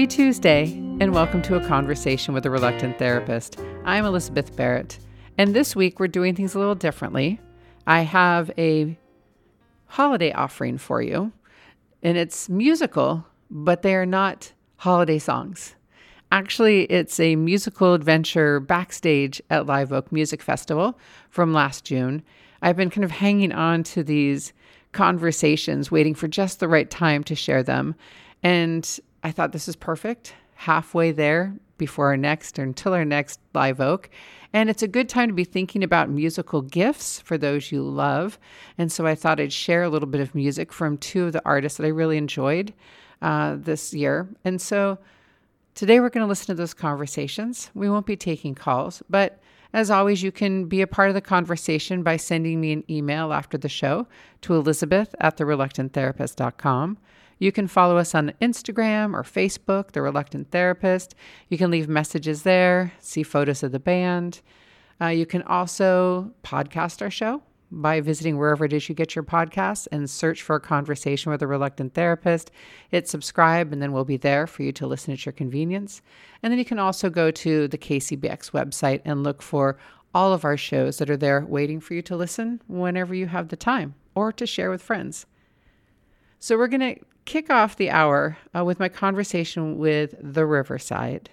Happy Tuesday, and welcome to a conversation with a reluctant therapist. I'm Elizabeth Barrett, and this week we're doing things a little differently. I have a holiday offering for you, and it's musical, but they are not holiday songs. Actually, it's a musical adventure backstage at Live Oak Music Festival from last June. I've been kind of hanging on to these conversations, waiting for just the right time to share them. And I thought this is perfect, halfway there before our next or until our next Live Oak. And it's a good time to be thinking about musical gifts for those you love. And so I thought I'd share a little bit of music from two of the artists that I really enjoyed uh, this year. And so today we're going to listen to those conversations. We won't be taking calls, but as always, you can be a part of the conversation by sending me an email after the show to elizabeth at thereluctanttherapist.com. You can follow us on Instagram or Facebook, The Reluctant Therapist. You can leave messages there, see photos of the band. Uh, you can also podcast our show by visiting wherever it is you get your podcasts and search for a conversation with a reluctant therapist. Hit subscribe, and then we'll be there for you to listen at your convenience. And then you can also go to the KCBX website and look for all of our shows that are there waiting for you to listen whenever you have the time or to share with friends. So, we're going to kick off the hour uh, with my conversation with The Riverside.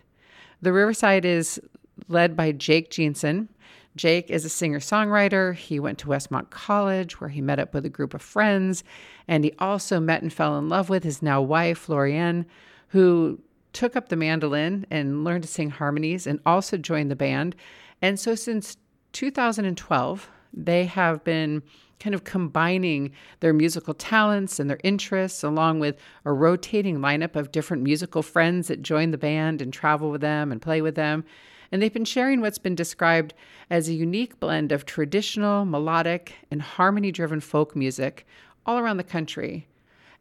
The Riverside is led by Jake Jeanson. Jake is a singer songwriter. He went to Westmont College where he met up with a group of friends. And he also met and fell in love with his now wife, Lorien, who took up the mandolin and learned to sing harmonies and also joined the band. And so since 2012, they have been kind of combining their musical talents and their interests along with a rotating lineup of different musical friends that join the band and travel with them and play with them. And they've been sharing what's been described as a unique blend of traditional, melodic, and harmony driven folk music all around the country.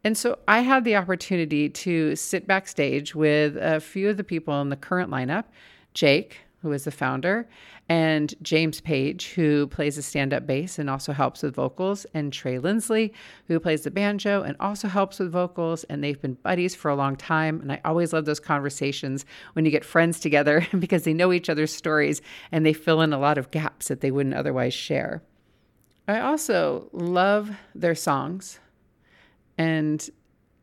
And so I had the opportunity to sit backstage with a few of the people in the current lineup Jake, who is the founder, and James Page, who plays a stand up bass and also helps with vocals, and Trey Lindsley, who plays the banjo and also helps with vocals. And they've been buddies for a long time. And I always love those conversations when you get friends together because they know each other's stories and they fill in a lot of gaps that they wouldn't otherwise share. I also love their songs. And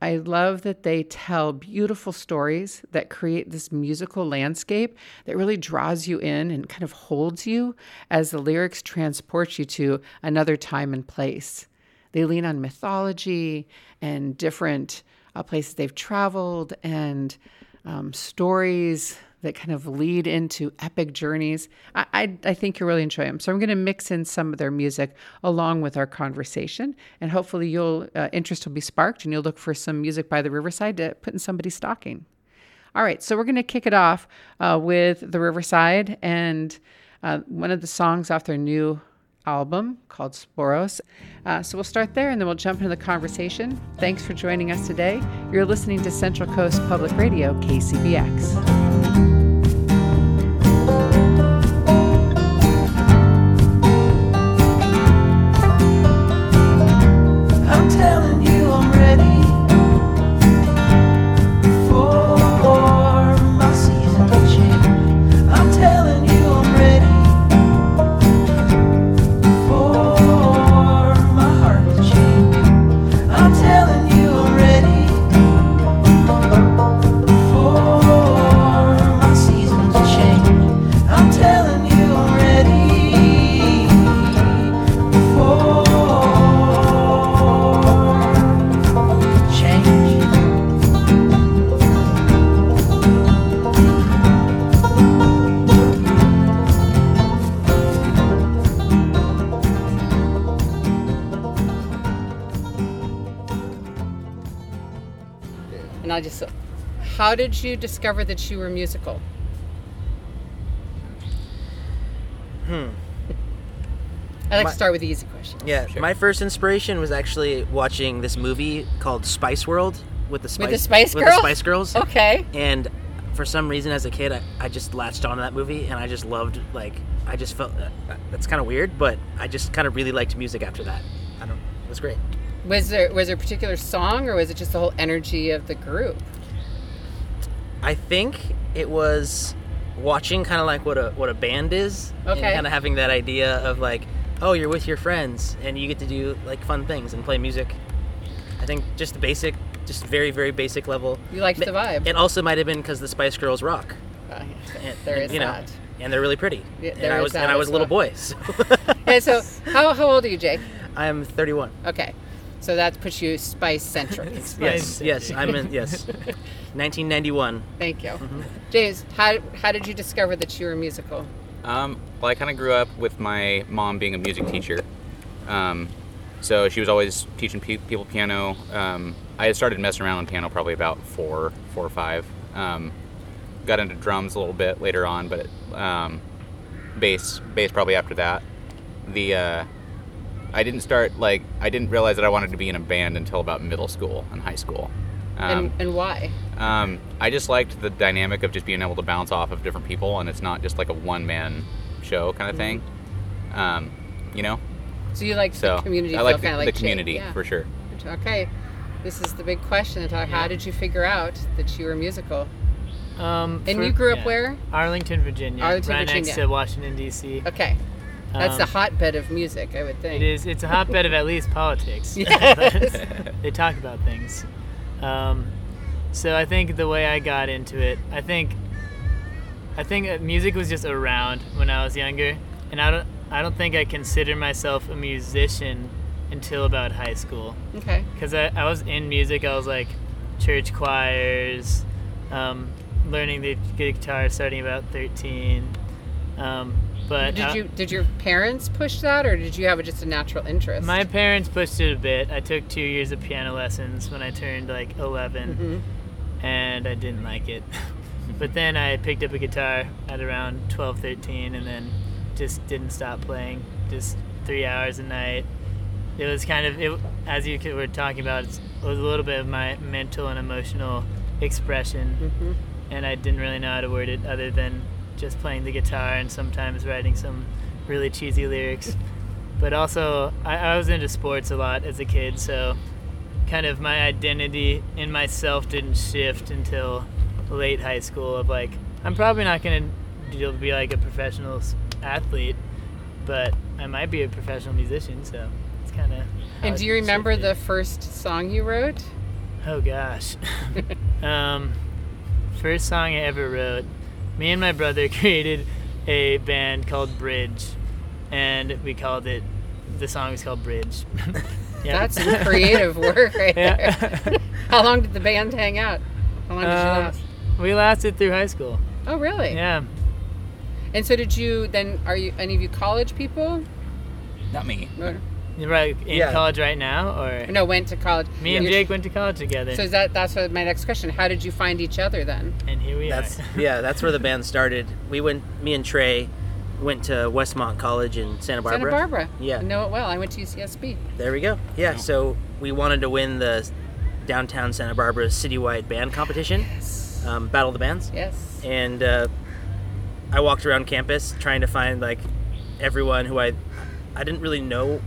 I love that they tell beautiful stories that create this musical landscape that really draws you in and kind of holds you as the lyrics transport you to another time and place. They lean on mythology and different uh, places they've traveled and um, stories that kind of lead into epic journeys. I, I, I think you'll really enjoy them. So I'm going to mix in some of their music along with our conversation, and hopefully you'll uh, interest will be sparked, and you'll look for some music by the Riverside to put in somebody's stocking. All right, so we're going to kick it off uh, with the Riverside and uh, one of the songs off their new album called Sporos. Uh, so we'll start there and then we'll jump into the conversation. Thanks for joining us today. You're listening to Central Coast Public Radio, KCBX. How did you discover that you were musical? Hmm. I like my, to start with the easy question. Yeah, sure. my first inspiration was actually watching this movie called Spice World with the Spice, with the Spice Girls. With the Spice Girls. Okay. And for some reason, as a kid, I, I just latched onto that movie, and I just loved like I just felt uh, that's kind of weird, but I just kind of really liked music after that. I don't. It was great. Was there was there a particular song, or was it just the whole energy of the group? I think it was watching kind of like what a what a band is, Okay. and kind of having that idea of like, oh, you're with your friends and you get to do like fun things and play music. I think just the basic, just very very basic level. You liked the vibe. It also might have been because the Spice Girls rock. Uh, And, there is you know, that. and they're really pretty. Yeah, and I was and I was as a little boy. So Okay, so how, how old are you, Jake? I am 31. Okay, so that puts you spice centric. Yes, yes, I'm in. Yes, 1991. Thank you, Mm-hmm. James. How how did you discover that you were musical? Um, well, I kind of grew up with my mom being a music teacher. Um, so she was always teaching pe- people piano. Um, I had started messing around on piano probably about four, four or five. Um, got into drums a little bit later on, but um, bass, bass probably after that. The uh, I didn't start like I didn't realize that I wanted to be in a band until about middle school and high school. Um, and and why? um, I just liked the dynamic of just being able to bounce off of different people, and it's not just like a one man show kind of thing. Um, you know, So you like so the community I like the, kind of like the community yeah. for sure. Okay, this is the big question. How Yeah. did you figure out that you were musical? Um, And for- you grew up yeah. where? Arlington, Virginia. Arlington, right Virginia. next to Washington D.C. Okay, that's the Um, hotbed of music, I would think. It is. It's a hotbed of at least politics. Yes. they talk about things. Um, so I think the way I got into it, I think, I think uh, music was just around when I was younger, and I don't. I don't think I consider myself a musician until about high school. Okay. because I, I was in music. I was like church choirs, um, learning the guitar starting about 13. Um, but Did I- you did your parents push that, or did you have just a natural interest? my parents pushed it a bit. I took two years of piano lessons when I turned like 11, Mhm. and I didn't like it. but then I picked up a guitar at around 12, 13, and then just didn't stop playing. Just three hours a night. It was kind of, it, as you were talking about, it's- it was a little bit of my mental and emotional expression, Mhm. and I didn't really know how to word it other than just playing the guitar and sometimes writing some really cheesy lyrics. But also, I, I was into sports a lot as a kid, so kind of my identity in myself didn't shift until late high school. Of like, I'm probably not gonna be like a professional athlete, but I might be a professional musician. So it's kind of. And do you remember the first song you wrote? Oh gosh. um, first song I ever wrote. Me and my brother created a band called Bridge, and we called it. The song is called Bridge. yeah. That's some creative work right Yeah. there. How long did the band hang out? How long did you Um, last? we lasted through high school. Oh, really? Yeah. And so did you then? Are you any of you college people? Not me. Or, You're right in Yeah. college right now, or no, went to college. me and Jake went to college together, So is that that's what my next question? How did you find each other then? and here we That's are. yeah. That's where the band started. We went. Me and Trey went to Westmont College in Santa Barbara. Santa Barbara. Yeah. I know it well. I went to UCSB. There we go. Yeah. So we wanted to win the downtown Santa Barbara citywide band competition, um, Battle of the Bands, Yes. and uh, I walked around campus trying to find like everyone who I I didn't really know.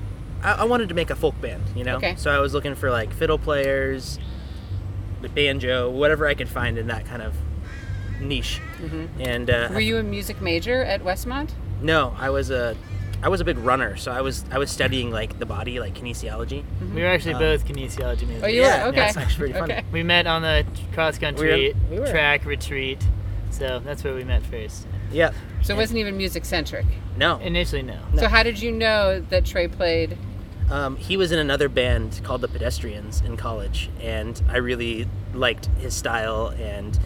I, I wanted to make a folk band, you know. Okay. So I was looking for like fiddle players, banjo, whatever I could find in that kind of niche. And uh, Mm-hmm. Were you a music major at Westmont? no, I was a I was a big runner, so I was I was studying like the body, like kinesiology. We were actually Um, both kinesiology majors. Oh, you Yeah, were okay. that's actually pretty funny. Okay. We met on the cross country We we track retreat, so that's where we met first. Yeah. So it wasn't even music centric. No. Initially, no. So how did you know that Trey played? Um, he was in another band called the Pedestrians in college, and I really liked his style. And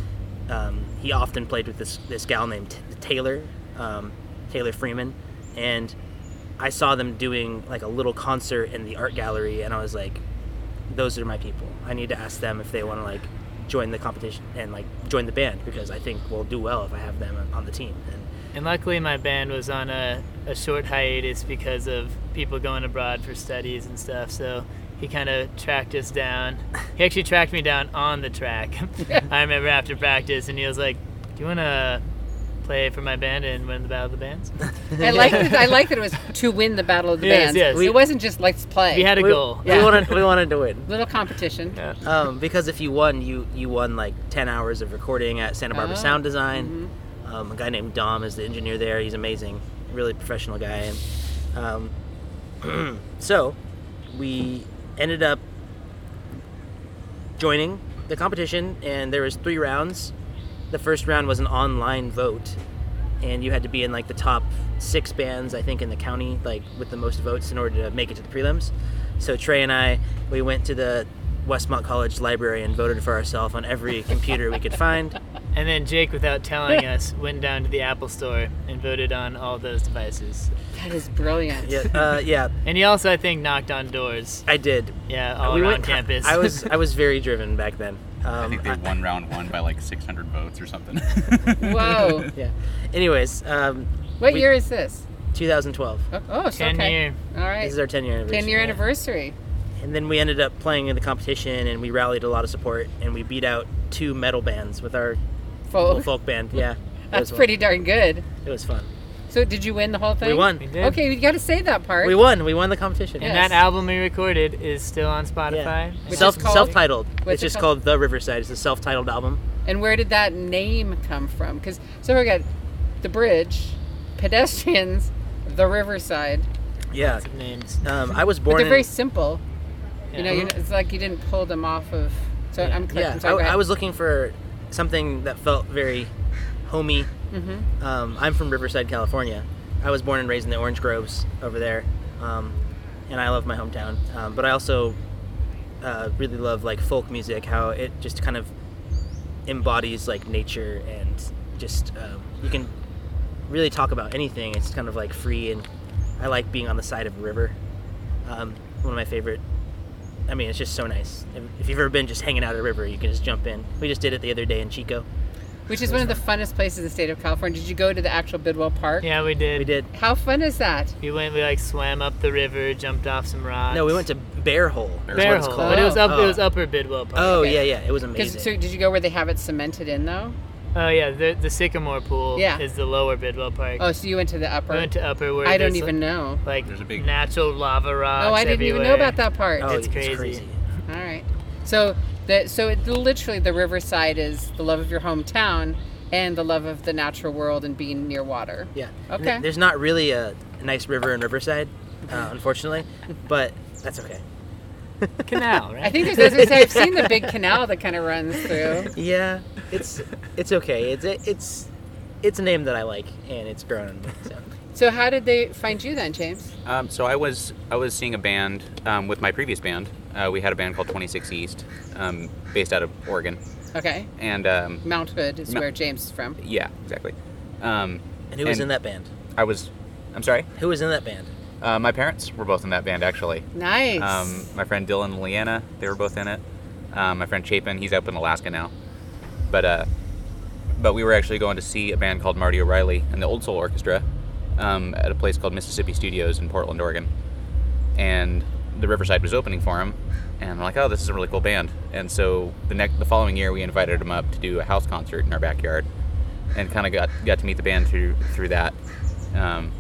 um, he often played with this this gal named Taylor, um, Taylor Freeman, and I saw them doing like a little concert in the art gallery, and I was like, "Those are my people. I need to ask them if they want to like join the competition and like join the band because I think we'll do well if I have them on- on the team." And And luckily, my band was on a, a short hiatus because of people going abroad for studies and stuff. So he kind of tracked us down. He actually tracked me down on the track. I remember after practice, and he was like, "Do you want to play for my band and win the battle of the bands. I like that. I like that it was to win the battle of the Yes, bands. yes. it wasn't just let's play. We had a we, goal. we wanted we wanted to win. little competition. Yeah. Um, because if you won, you you won like ten hours of recording at Santa Barbara Oh, Sound Design. Um, a guy named Dom is the engineer there. He's amazing, really professional guy. And um, so we ended up joining the competition, and there was three rounds. The first round was an online vote, and you had to be in like the top six bands, I think, in the county, like with the most votes in order to make it to the prelims. So Trey and I, we went to the Westmont College library and voted for ourselves on every computer we could find. And then Jake, without telling us, went down to the Apple Store and voted on all those devices. That is brilliant. Yeah, uh, yeah, And he also, I think, knocked on doors. I did. Yeah, all we around went campus. I was I was very driven back then. Um, I think they won round one by like 600 votes or something. Whoa. yeah. Anyways, um, What We- year is this? 2012. Oh, oh so 10 okay. year. All right. This is our 10 year anniversary. 10 year yeah. anniversary. And then we ended up playing in the competition, and we rallied a lot of support, and we beat out two metal bands with our little Folk. folk band. Yeah, That's was pretty darn good. It was fun. So did you win the whole thing? We won. We did. Okay, you got to say that part. We won. We won the competition. And Yes. that album we recorded is still on Spotify. Yeah. Which Self is called- self-titled. what's It's it just called? called The Riverside. It's a self-titled album. And where did that name come from? Because so we got the bridge, pedestrians, the riverside. Yeah. Lots of names. Um, I was But born they're in. very simple. You Yeah. know, you, it's like you didn't pull them off of. So I'm, yeah, I'm sorry. I. I was looking for something that felt very homey. Mhm. Um, I'm from Riverside, California. I was born and raised in the orange groves over there, um, and I love my hometown. Um, but I also uh, really love like folk music, how it just kind of embodies like nature and just um, you can really talk about anything. It's kind of like free, and I like being on the side of a river. Um, one of my favorite. I mean, it's just so nice. If- If you've ever been just hanging out at a river, you can just jump in. We just did it the other day in Chico. Which is one of the funnest places in the state of California. Did you go to the actual Bidwell Park? Yeah, we did. We did. How fun is that? We went. We like swam up the river, jumped off some rocks. No, we went to Bear Hole. Bear Hole, called. but it was up. Oh. It was Upper Bidwell Park. Oh Okay. yeah, yeah, it was amazing. so did you go where they have it cemented in though? Oh yeah, the the Sycamore Pool Yeah. is the lower Bidwell Park. Oh, so you went to the upper. we went to Upper where I don't there's, even know. like There's a big- natural lava rocks. Oh, I didn't even know about that part. oh, it's crazy. All right. So the so it, literally the riverside is the love of your hometown and the love of the natural world and being near water. Yeah. Okay. N- There's not really a nice river in Riverside, uh, unfortunately, but that's okay. Canal, right? I think there's, as I say, I've seen the big canal that kind of runs through. Yeah, it's it's okay. It's it's it's a name that I like, and it's grown on me. So. So how did they find you then, James? Um, so I was I was seeing a band um, with my previous band. Uh, we had a band called 26 East, um, based out of Oregon, Okay. and um, Mount Hood is Mount- where James is from. yeah, exactly. Um, And who was And- in that band? I was, I'm sorry. Who was in that band? Uh, my parents were both in that band actually. Nice. Um, my friend Dylan and Leanna, they were both in it. Um, my friend Chapin, he's up in Alaska now. But uh, but we were actually going to see a band called Marty O'Reilly and the Old Soul Orchestra um, at a place called Mississippi Studios in Portland, Oregon. And the Riverside was opening for him, and we're like, oh, this is a really cool band. And so the next, the following year, we invited them up to do a house concert in our backyard, and kind of got got to meet the band through through that. Um,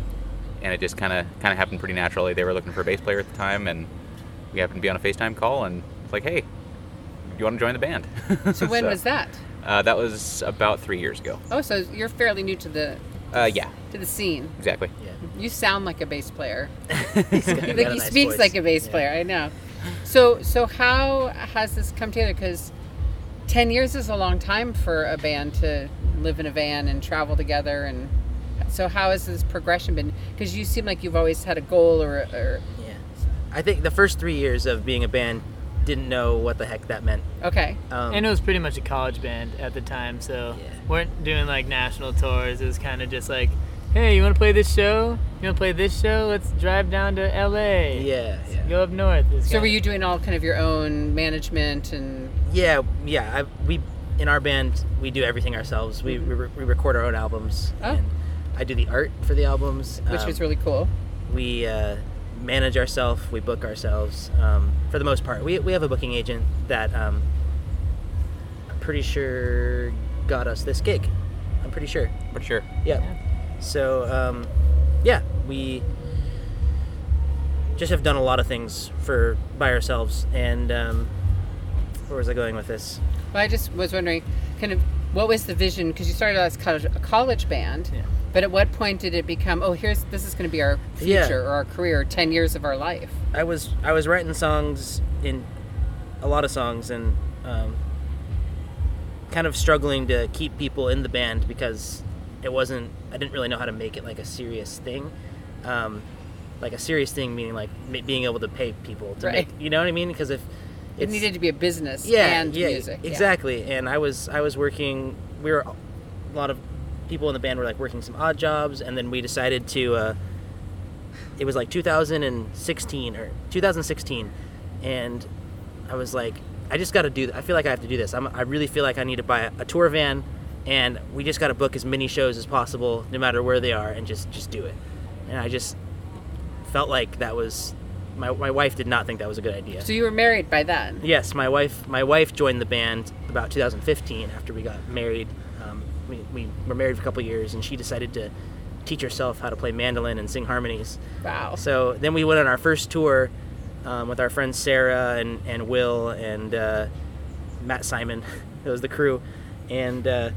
and it just kind of kind of happened pretty naturally. They were looking for a bass player at the time, and we happened to be on a FaceTime call, and it's like, hey, do you want to join the band? so when was that? Uh, that was about three years ago. Oh, so you're fairly new to the Uh, yeah, to the scene. exactly. Yeah. You sound like a bass player. He's Like he nice speaks voice. like a bass Yeah. player. I know. So so how has this come together? Because ten years is a long time for a band to live in a van and travel together. And so how has this progression been? Because you seem like you've always had a goal or, or Yeah. I think the first three years of being a band didn't know what the heck that meant. okay. Um, and it was pretty much a college band at the time, so Yeah. weren't doing like national tours. It was kind of just like, hey, you want to play this show? You want to play this show? Let's drive down to L.A. yeah, yeah. Go up north. It's So were you doing all kind of your own management and Yeah, yeah. I, we in our band we do everything ourselves. We, we, re- we record our own albums. Oh. And I do the art for the albums, which um, was really cool. We uh, manage ourselves. We book ourselves um, for the most part. We, we have a booking agent that um, I'm pretty sure got us this gig. I'm pretty sure. Pretty sure. Yeah. So, um, yeah, we just have done a lot of things for by ourselves. And um, where was I going with this? Well, I just was wondering, kind of, what was the vision? Because you started out as college, a college band, Yeah. But at what point did it become? Oh, here's this is going to be our Yeah. future or our career, ten years of our life. I was I was writing songs in a lot of songs and um, kind of struggling to keep people in the band because it wasn't I didn't really know how to make it like a serious thing. Um, like a serious thing meaning like being able to pay people to Right. make you know what I mean because if It needed to be a business yeah, and yeah, music. yeah. Exactly. And I was I was working. We were a lot of people in the band were like working some odd jobs, and then we decided to. Uh, it was like 2016 or 2016, and I was like, I just got to do. I feel like I have to do this. I'm, I really feel like I need to buy a, a tour van, and we just got to book as many shows as possible, no matter where they are, and just just do it. And I just felt like that was. My, my wife did not think that was a good idea. So you were married by then. Yes, my wife. My wife joined the band about 2015 after we got married. We, we were married for a couple years, and she decided to teach herself how to play mandolin and sing harmonies. Wow. So then we went on our first tour um, with our friends Sarah and, and Will and uh, Matt Simon. it was the crew, and uh,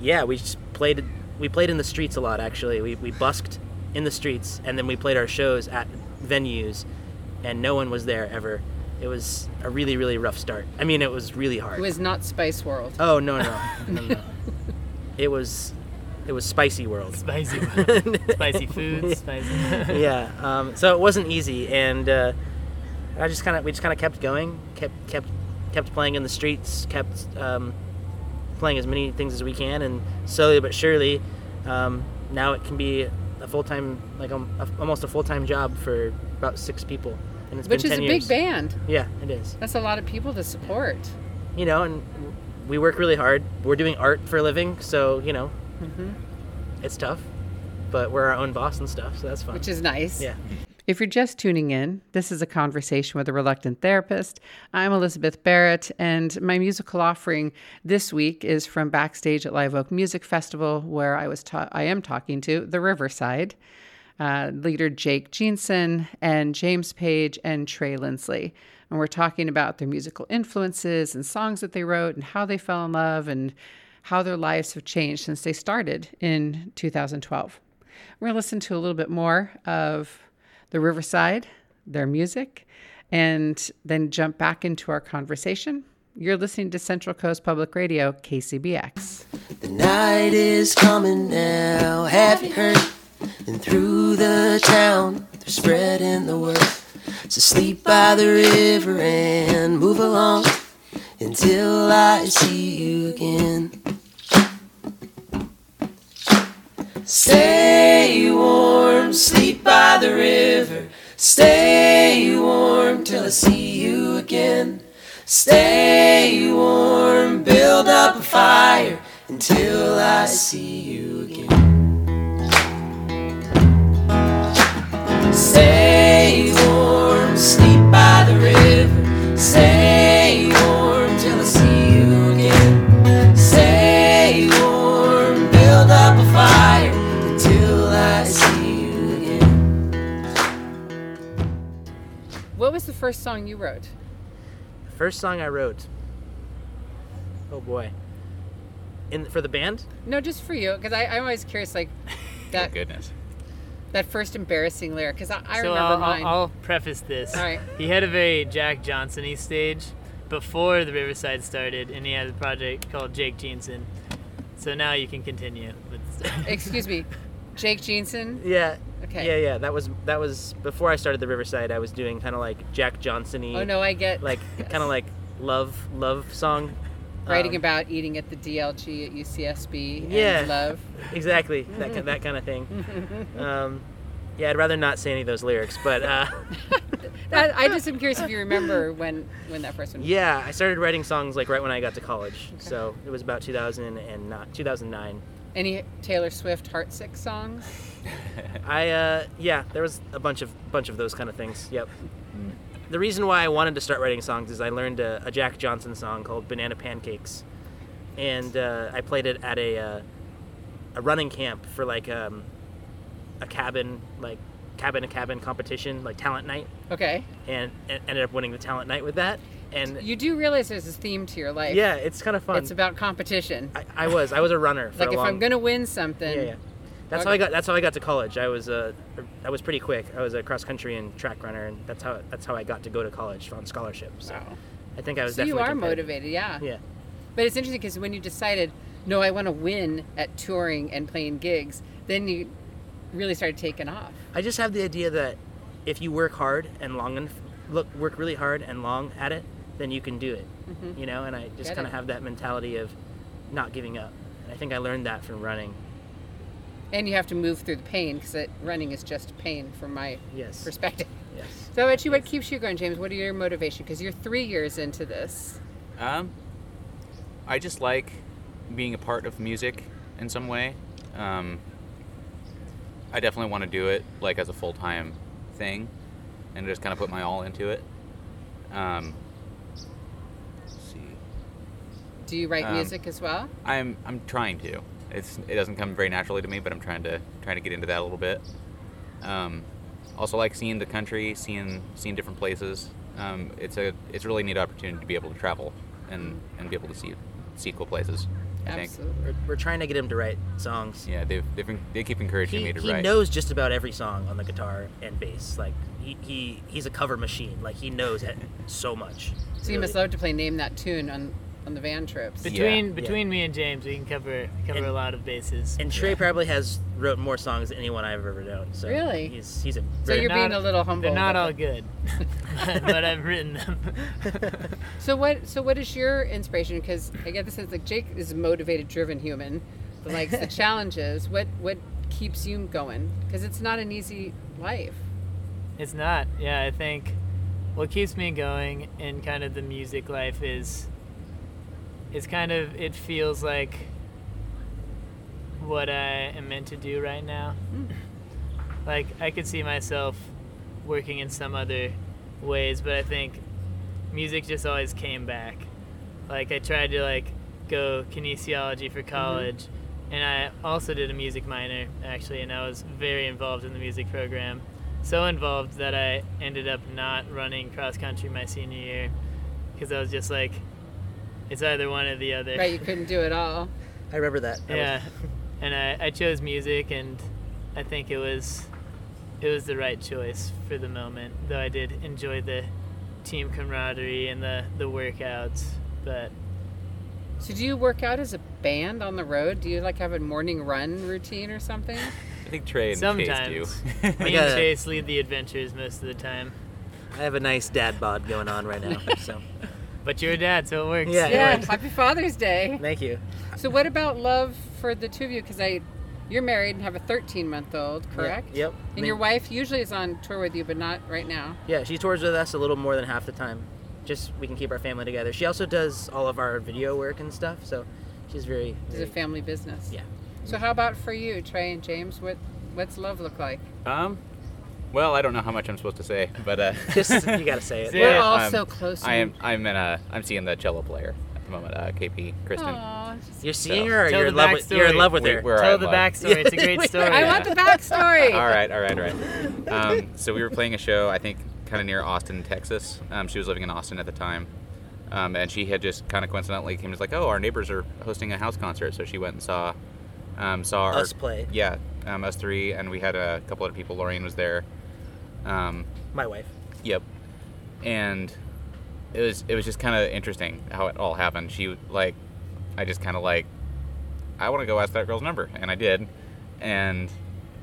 yeah, we just played. We played in the streets a lot. Actually, we we busked in the streets, and then we played our shows at venues, and no one was there ever. It was a really really rough start. I mean, it was really hard. It was not Spice World. oh no no no no. It was it was spicy world. Spicy, spicy food, spicy. yeah. Um, so it wasn't easy, and uh, I just kind of we just kind of kept going, kept kept kept playing in the streets, kept um, playing as many things as we can, and slowly but surely, um, now it can be a full time like um, a, almost a full time job for about six people, and it's Which been is 10 a years. big band. Yeah, it is. That's a lot of people to support. You know, and we work really hard. We're doing art for a living, so you know, Mm-hmm. it's tough, but we're our own boss and stuff, so that's fun. which is nice. yeah. If you're just tuning in, this is a conversation with a reluctant therapist. I'm Elizabeth Barrett, and my musical offering this week is from backstage at Live Oak Music Festival, where I was ta- I am talking to the Riverside uh, leader Jake Jeanson and James Page and Trey Lindsley, and we're talking about their musical influences and songs that they wrote and how they fell in love and how their lives have changed since they started in 2012. We're going to listen to a little bit more of the Riverside, their music, and then jump back into our conversation. You're listening to Central Coast Public Radio, KCBX. The night is coming now, have you heard? And through the town, they're spreading the word. So sleep by the river and move along until I see you again. Stay warm, sleep by the river. Stay warm till I see you again. Stay warm, build up a fire until I see you again. Stay warm till I see you again. Stay warm, build up a fire until I see you again. What was the first song you wrote? The First song I wrote. Oh boy. In for the band? No, just for you, because I'm always curious, like Oh, goodness. That first embarrassing lyric. Because I, I so remember I'll, mine. I'll, I'll preface this. All right. He had a very Jack Johnson-y stage before the Riverside started, and he had a project called Jake Jeanson. So now you can continue with. Excuse me, Jake Jeanson. Yeah. Okay. Yeah, yeah. That was that was before I started the Riverside. I was doing kind of like Jack Johnson-y, Oh no, I get like yes. kind of like love love song. Writing Um, about eating at the DLG at UCSB. Yeah. And love. exactly that ki- that kind of thing. Um, yeah, I'd rather not say any of those lyrics, but uh, That, I just am curious if you remember when when that first one. yeah, I started writing songs like right when I got to college. So it was about 2000 and not 2009. Any Taylor Swift Heartsick songs? I uh, yeah, there was a bunch of bunch of those kind of things. Yep. The reason why I wanted to start writing songs is I learned a, a Jack Johnson song called "Banana Pancakes" and uh, I played it at a uh, a running camp for like um, a cabin like cabin to cabin competition like talent night, Okay. and, and ended up winning the talent night with that. And You do realize there's a theme to your life. yeah, it's kind of fun. It's about competition. I, I was I was a runner. For like a if long, I'm gonna win something, Yeah, yeah. That's how I got. That's how I got to college. I was uh, I was pretty quick. I was a cross country and track runner, and that's how that's how I got to go to college on scholarship. So Wow. I think I was So you are competitive. motivated, yeah. Yeah, But it's interesting because when you decided, no, I want to win at touring and playing gigs, then you really started taking off. I just have the idea that if you work hard and long enough, look work really hard and long at it, then you can do it. Mhm. You know, and I just kind of have that mentality of not giving up. And I think I learned that from running. And you have to move through the pain because running is just pain from my Yes. perspective. Yes. So, about you, what keeps you going, James? What are your motivation? Because you're three years into this. Um, I just like being a part of music in some way. Um, I definitely want to do it like as a full time thing, and just kind of put my all into it. Um, let's see, Do you write Um, music as well? I'm I'm trying to. It's it doesn't come very naturally to me, but I'm trying to trying to get into that a little bit. Um, also like seeing the country, seeing seeing different places. Um, it's a it's a really neat opportunity to be able to travel and and be able to see see cool places. I think. Absolutely. We're, we're trying to get him to write songs. Yeah, they've, they've they keep encouraging He, me to he write. knows just about every song on the guitar and bass. Like he, he he's a cover machine. Like he knows it so much. So you must love to play Name That Tune on, on the van trips. Between Yeah. between me and James, we can cover cover And- a lot of bases. And Trey probably has wrote more songs than anyone I've ever known. So Really? he's he's a So you're being a little humble. They're not but- all good, but I've written them. So what? So what is your inspiration? Because I get the sense like Jake is a motivated, driven human, but likes the challenges. What what keeps you going? Because it's not an easy life. It's not. Yeah, I think what keeps me going in kind of the music life is it's kind of it feels like what I am meant to do right now. Hmm. Like I could see myself working in some other ways, but I think music just always came back. Like I tried to like go kinesiology for mm-hmm. college and I also did a music minor actually and I was very involved in the music program. So involved that I ended up not running cross country my senior year because I was just like it's either one or the other. Right? You couldn't do it all. I remember that. That was- Yeah. and I, I chose music and I think it was it was the right choice for the moment. Though I did enjoy the team camaraderie and the, the workouts. But So do you work out as a band on the road? Do you like have a morning run routine or something? I think Trey and sometimes Chase me do. I and Chase lead the adventures most of the time. I have a nice dad bod going on right now. So But you're a dad, so it works. Yeah. yeah. right. Happy Father's Day. thank you. So what about love for the two of you? Because I, you're married and have a 13 month old, correct? Yeah, Yep. And your wife usually is on tour with you, but not right now. Yeah, she tours with us a little more than half the time. Just we can keep our family together. She also does all of our video work and stuff. So she's very. It's a family business. yeah. So how about for you, Trey and James? What what's love look like? Um, well, I don't know how much I'm supposed to say, but uh, Just you gotta say it. We're all I'm- so close. I am I'm in a I'm seeing the cello player at the moment, uh, KP Kristen. Aw, just- You're seeing her, or Tell you're in love with you're in backstory. love with We- her. we're- Tell the well. backstory. It's a great story. I want the backstory. all right, all right, all right. Um, so we were playing a show, I think, kind of near Austin, Texas. Um, she was living in Austin at the time, um, and she had just kind of coincidentally came just like, oh, our neighbors are hosting a house concert, so she went and saw um, saw our, Us play. Yeah, um, us three, and we had a couple other people. Lorraine was there. Um, My wife. Yep. And it was it was just kind of interesting how it all happened. She like I just kind of like I want to go ask that girl's number, and I did. And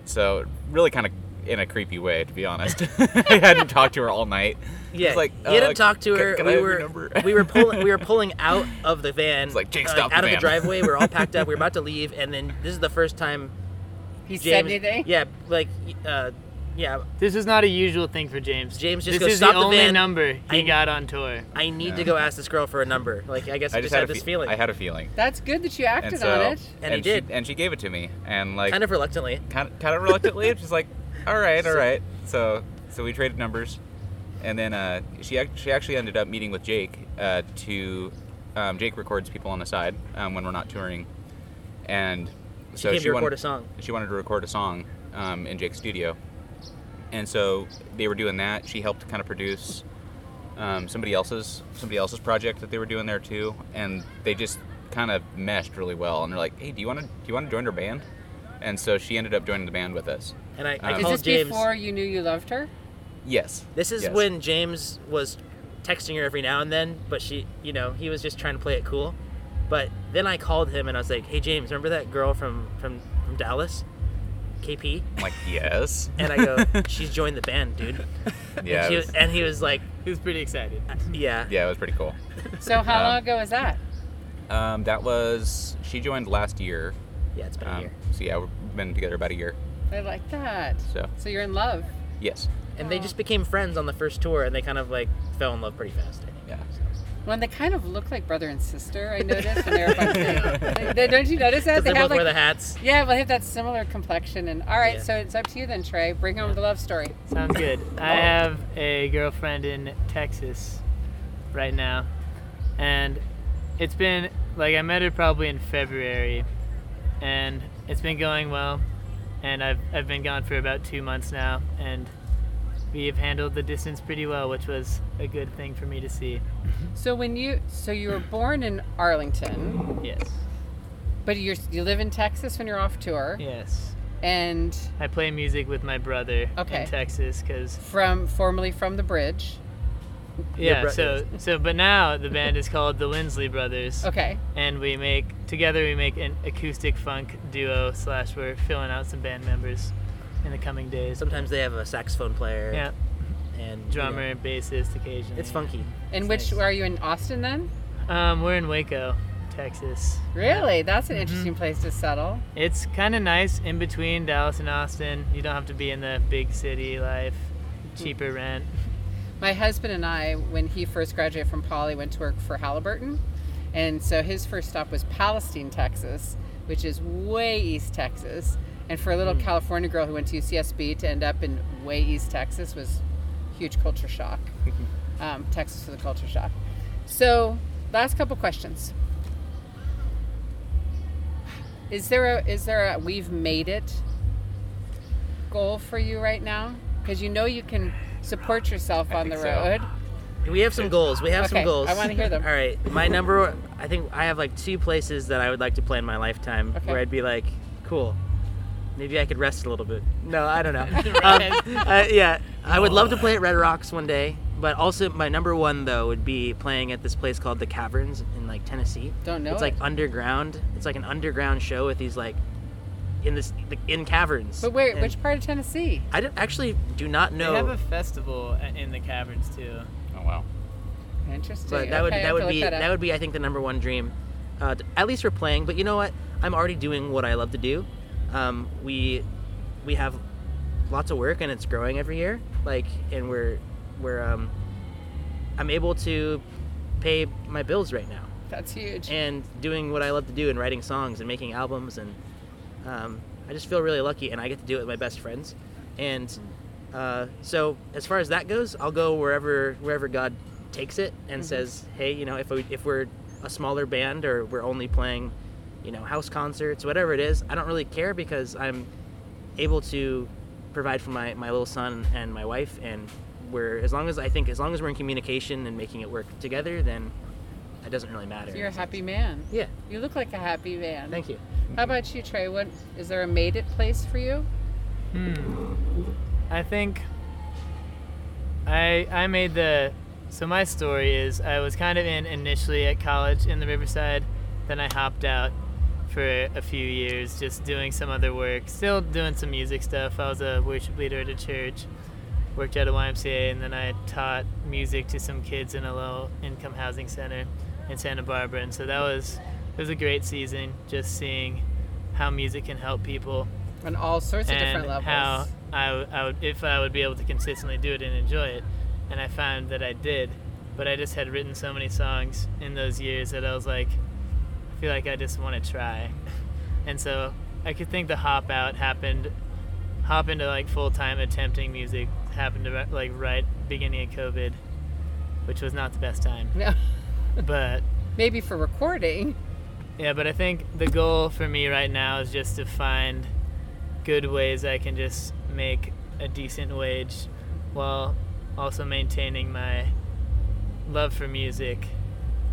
so really kind of in a creepy way, to be honest. I hadn't talked to her all night. Yeah, It's like you hadn't uh, talked to her. can I we have were number? we were pulling we were pulling out of the van. It's like, Jake, uh, stop the out of the driveway. We were all packed up. We were about to leave, and then this is the first time he said anything? Yeah, like uh, yeah. This is not a usual thing for James. James just this goes, is "Stop the the only van." number he I- got on tour. I need Yeah. to go ask this girl for a number. Like I guess I, I just, just had, had a this fe- feeling. I had a feeling. That's good that you acted so, on it. And he she, did. and she gave it to me, and like kind of reluctantly. kind of, kind of reluctantly, She's like, all right, all right. So- So, so we traded numbers, and then uh, she ac- she actually ended up meeting with Jake uh, to Um, Jake records people on the side um, when we're not touring, and She so came she to record wanted a song. she wanted to record a song um, in Jake's studio, and so they were doing that. She helped kind of produce um, somebody else's somebody else's project that they were doing there too, and they just kind of meshed really well. And they're like, "Hey, do you want to do you want to join our band?" And so she ended up joining the band with us. And I, I Um, Is this James. before you knew you loved her? Yes. This is Yes. when James was texting her every now and then, but she, you know, he was just trying to play it cool. But then I called him and I was like, "Hey James, remember that girl from from from Dallas, KP?" I'm like, yes. And I go, "She's joined the band, dude." Yeah. And, it she, was- and he was like, He was pretty excited. "Yeah." yeah, it was pretty cool. So how Um, long ago was that? Um, that was she joined last year. Yeah, it's been a Um, year. so yeah, we've been together about a year. I like that. So So you're in love. yes. And they just became friends on the first tour, and they kind of like fell in love pretty fast. I think. Yeah. When they kind of look like brother and sister, I noticed when they were bumping. They- Don't you notice that? Because they, have both like wear the hats. Yeah, well, they have that similar complexion. And all right, Yeah. so it's up to you then, Trey. Bring home the love story. Sounds good. I oh. have a girlfriend in Texas right now, and it's been like I met her probably in February, and it's been going well, and I've I've been gone for about two months now, and we've handled the distance pretty well, which was a good thing for me to see. So when you so you were born in Arlington, Yes, but you you live in Texas when you're off tour, yes. and I play music with my brother Okay. in Texas because from formerly from the Bridge. yeah. bro- so so but now the band is called the Lindsley Brothers. Okay. and we make together we make an acoustic funk duo slash we're filling out some band members in the coming days Sometimes they have a saxophone player. yeah And you drummer know, bassist occasionally it's funky. And It's which nice. are you in Austin then? um, we're in waco texas Really? That's an Mm-hmm. interesting place to settle. it's kind of nice in between dallas and austin you don't have to be in the big city life cheaper rent My husband and I, when he first graduated from Poly, went to work for Halliburton. And so his first stop was Palestine, Texas, which is way east Texas. And for a little California girl who went to UCSB to end up in way east Texas was huge culture shock. um, Texas was a culture shock. So, last couple questions. Is there a is there a we've made it goal for you right now? Because you know you can support yourself on the think so. road. We have some goals. We have Okay, some goals. I wanna hear them. All right. My number, I think I have like two places that I would like to play in my lifetime Okay. where I'd be like, cool. Maybe I could rest a little bit. No, I don't know. um, uh, yeah, I would love to play at Red Rocks one day. But also, my number one though would be playing at this place called the Caverns in like Tennessee. Don't know It's it. like underground. It's like an underground show with these like in this in caverns. But wait, And which part of Tennessee? I don't- actually do not know. they have a festival in the caverns too Oh wow. Interesting. But that would Okay, I that would be that that, would be I think the number one dream, uh, at least for playing. But you know what? I'm already doing what I love to do. Um, we we have lots of work and it's growing every year. Like and we're we're um, I'm able to pay my bills right now That's huge. and doing what I love to do and writing songs and making albums and um, I just feel really lucky and I get to do it with my best friends and uh, so as far as that goes I'll go wherever wherever God takes it and says hey you know if we, if we're a smaller band or we're only playing you know house concerts whatever it is I don't really care because I'm able to provide for my, my little son and my wife and we're as long as I think as long as we're in communication and making it work together then it doesn't really matter You're a happy man. yeah You look like a happy man. thank you How about you, Trey? What is there a made it place for you? Hmm. I think I I made the so my story is I was kind of in initially at college in the Riverside, then I hopped out for a few years just doing some other work, still doing some music stuff. I was a worship leader at a church, worked at a YMCA, and then I taught music to some kids in a low income housing center in Santa Barbara. And so that was it was a great season just seeing how music can help people On all sorts of different levels. how I, I would if I would be able to consistently do it and enjoy it, and I found that I did, but I just had written so many songs in those years that I was like, feel like I just want to try, and so I could think the hop out happened, hop into like full time attempting music happened to like right beginning of COVID, which was not the best time No. but maybe for recording. Yeah, but I think the goal for me right now is just to find good ways I can just make a decent wage while also maintaining my love for music.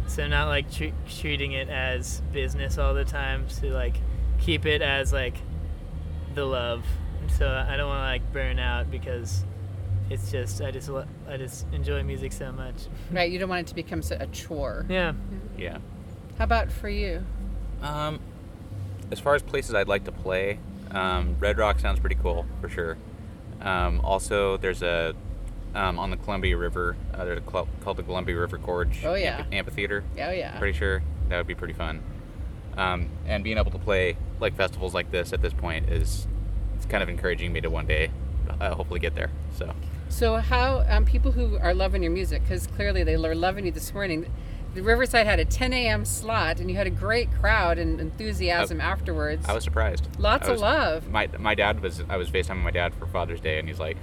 So not like tre- treating it as business all the time. To like keep it as like the love. So I don't want to like burn out because it's just I just lo- I just enjoy music so much. Right, you don't want it to become so- a chore. Yeah. Yeah. How about for you? Um, as far as places I'd like to play, um, Red Rock sounds pretty cool for sure. Um, also, there's a um, on the Columbia River. Uh, there's a club called the Columbia River Gorge Oh, yeah. Amphi- Amphitheater. Oh yeah. Pretty sure that would be pretty fun. Um, and being able to play like festivals like this at this point is it's kind of encouraging me to one day uh, hopefully get there. So So how um, people who are loving your music, because clearly they were loving you this morning. The Riverside had a 10 a.m. slot, and you had a great crowd and enthusiasm afterwards. I was surprised. Lots I of love. My my dad was I was FaceTiming my dad for Father's Day, and he's like,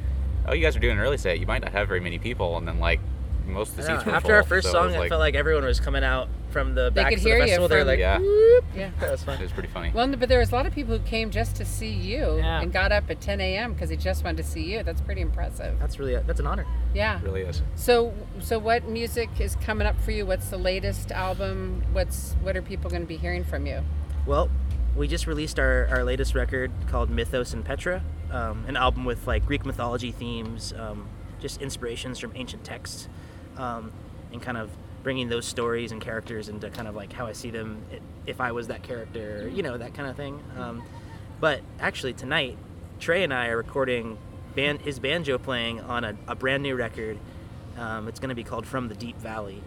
"Oh, you guys are doing an early set. You might not have very many people." And then like most of the seats know, were After full, our first so it song, I like, felt like everyone was coming out from the They back could to hear the you festival. They're from- like, Yeah. "Whoop." yeah. that was fun. it was pretty funny. Well, but there was a lot of people who came just to see you Yeah. and got up at 10 a.m. because they just wanted to see you. That's pretty impressive. That's really that's an honor. Yeah. it really is. So, so what music is coming up for you? What's the latest album? What's what are people going to be hearing from you? Well, we just released our, our latest record called Mythos and Petra, um, an album with like Greek mythology themes, um, just inspirations from ancient texts, um, and kind of bringing those stories and characters into kind of like how I see them if I was that character, you know, that kind of thing. Um, but actually, tonight, Trey and I are recording band, his banjo playing on a, a brand new record. Um, it's going to be called From the Deep Valley.